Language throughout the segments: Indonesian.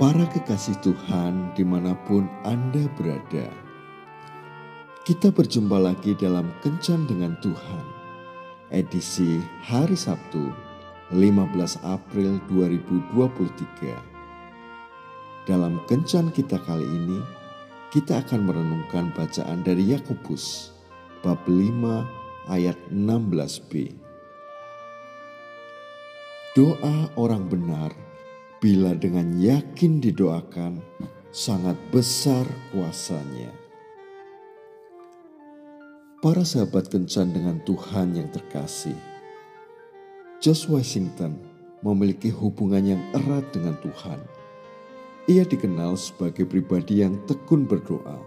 Para kekasih Tuhan di mana pun Anda berada, kita berjumpa lagi dalam Kencan dengan Tuhan, edisi hari Sabtu 15 April 2023. Dalam Kencan kita kali ini, kita akan merenungkan bacaan dari Yakobus bab 5 ayat 16b. Doa orang benar bila dengan yakin didoakan sangat besar kuasanya. Para sahabat kencan dengan Tuhan yang terkasih, Josh Washington memiliki hubungan yang erat dengan Tuhan. Ia dikenal sebagai pribadi yang tekun berdoa.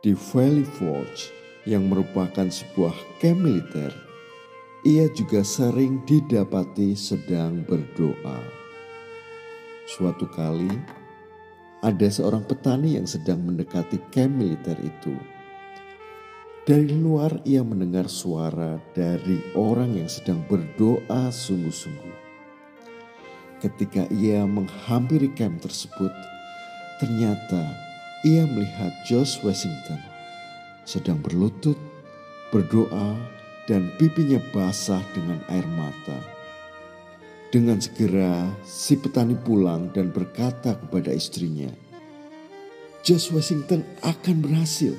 Di Valley Forge yang merupakan sebuah camp militer, ia juga sering didapati sedang berdoa. Suatu kali, ada seorang petani yang sedang mendekati camp militer itu. Dari luar, ia mendengar suara dari orang yang sedang berdoa sungguh-sungguh. Ketika ia menghampiri camp tersebut, ternyata ia melihat Josh Washington sedang berlutut, berdoa, dan pipinya basah dengan air mata. Dengan segera si petani pulang dan berkata kepada istrinya, George Washington akan berhasil.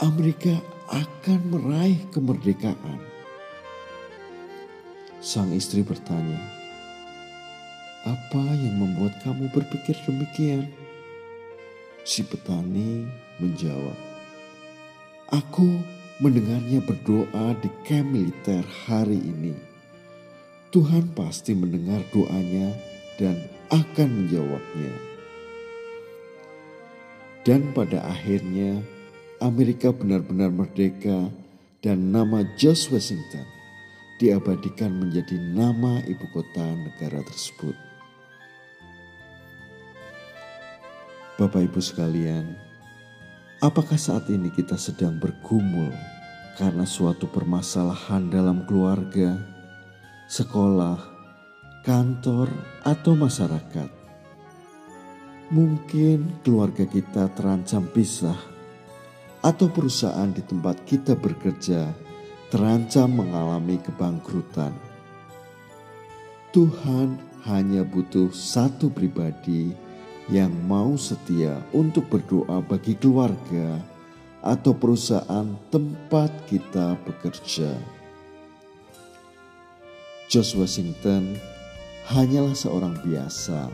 Amerika akan meraih kemerdekaan. Sang istri bertanya, "Apa yang membuat kamu berpikir demikian?" Si petani menjawab, "Aku mendengarnya berdoa di camp militer hari ini. Tuhan pasti mendengar doanya dan akan menjawabnya. Dan pada akhirnya Amerika benar-benar merdeka dan nama George Washington diabadikan menjadi nama ibu kota negara tersebut. Bapak Ibu sekalian, Apakah saat ini kita sedang bergumul karena suatu permasalahan dalam keluarga, sekolah, kantor, atau masyarakat? Mungkin keluarga kita terancam pisah, atau perusahaan di tempat kita bekerja terancam mengalami kebangkrutan. Tuhan hanya butuh satu pribadi yang mau setia untuk berdoa bagi keluarga atau perusahaan tempat kita bekerja. George Washington hanyalah seorang biasa,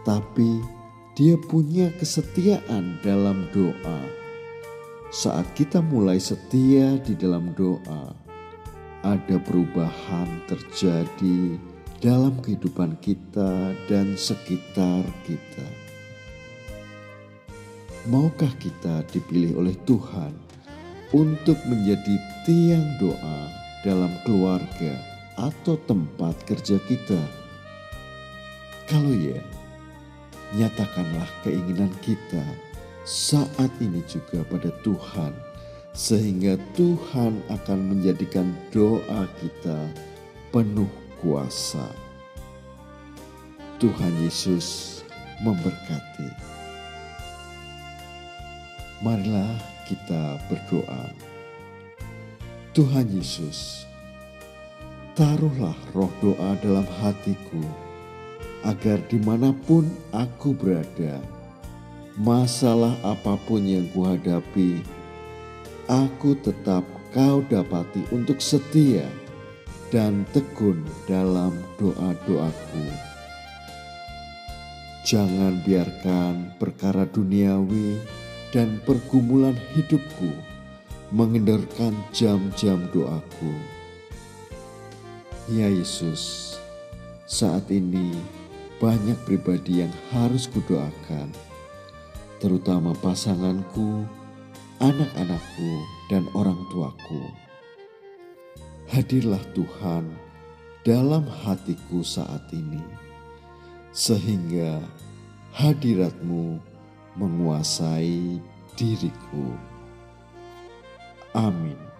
tapi dia punya kesetiaan dalam doa. Saat kita mulai setia di dalam doa, ada perubahan terjadi dalam kehidupan kita dan sekitar kita. Maukah kita dipilih oleh Tuhan untuk menjadi tiang doa dalam keluarga atau tempat kerja kita? Kalau ya, nyatakanlah keinginan kita saat ini juga pada Tuhan, sehingga Tuhan akan menjadikan doa kita penuh kuasa. Tuhan Yesus memberkati. Marilah kita berdoa. Tuhan Yesus, taruhlah roh doa dalam hatiku, agar di mana pun aku berada, masalah apa pun yang kuhadapi, aku tetap kau dapati untuk setia dan tekun dalam doa-doaku. Jangan biarkan perkara duniawi dan pergumulan hidupku mengendorkan jam-jam doaku. Ya Yesus, saat ini banyak pribadi yang harus kudoakan, terutama pasanganku, anak-anakku, dan orang tuaku hadirlah Tuhan dalam hatiku saat ini, sehingga hadiratmu menguasai diriku. Amin.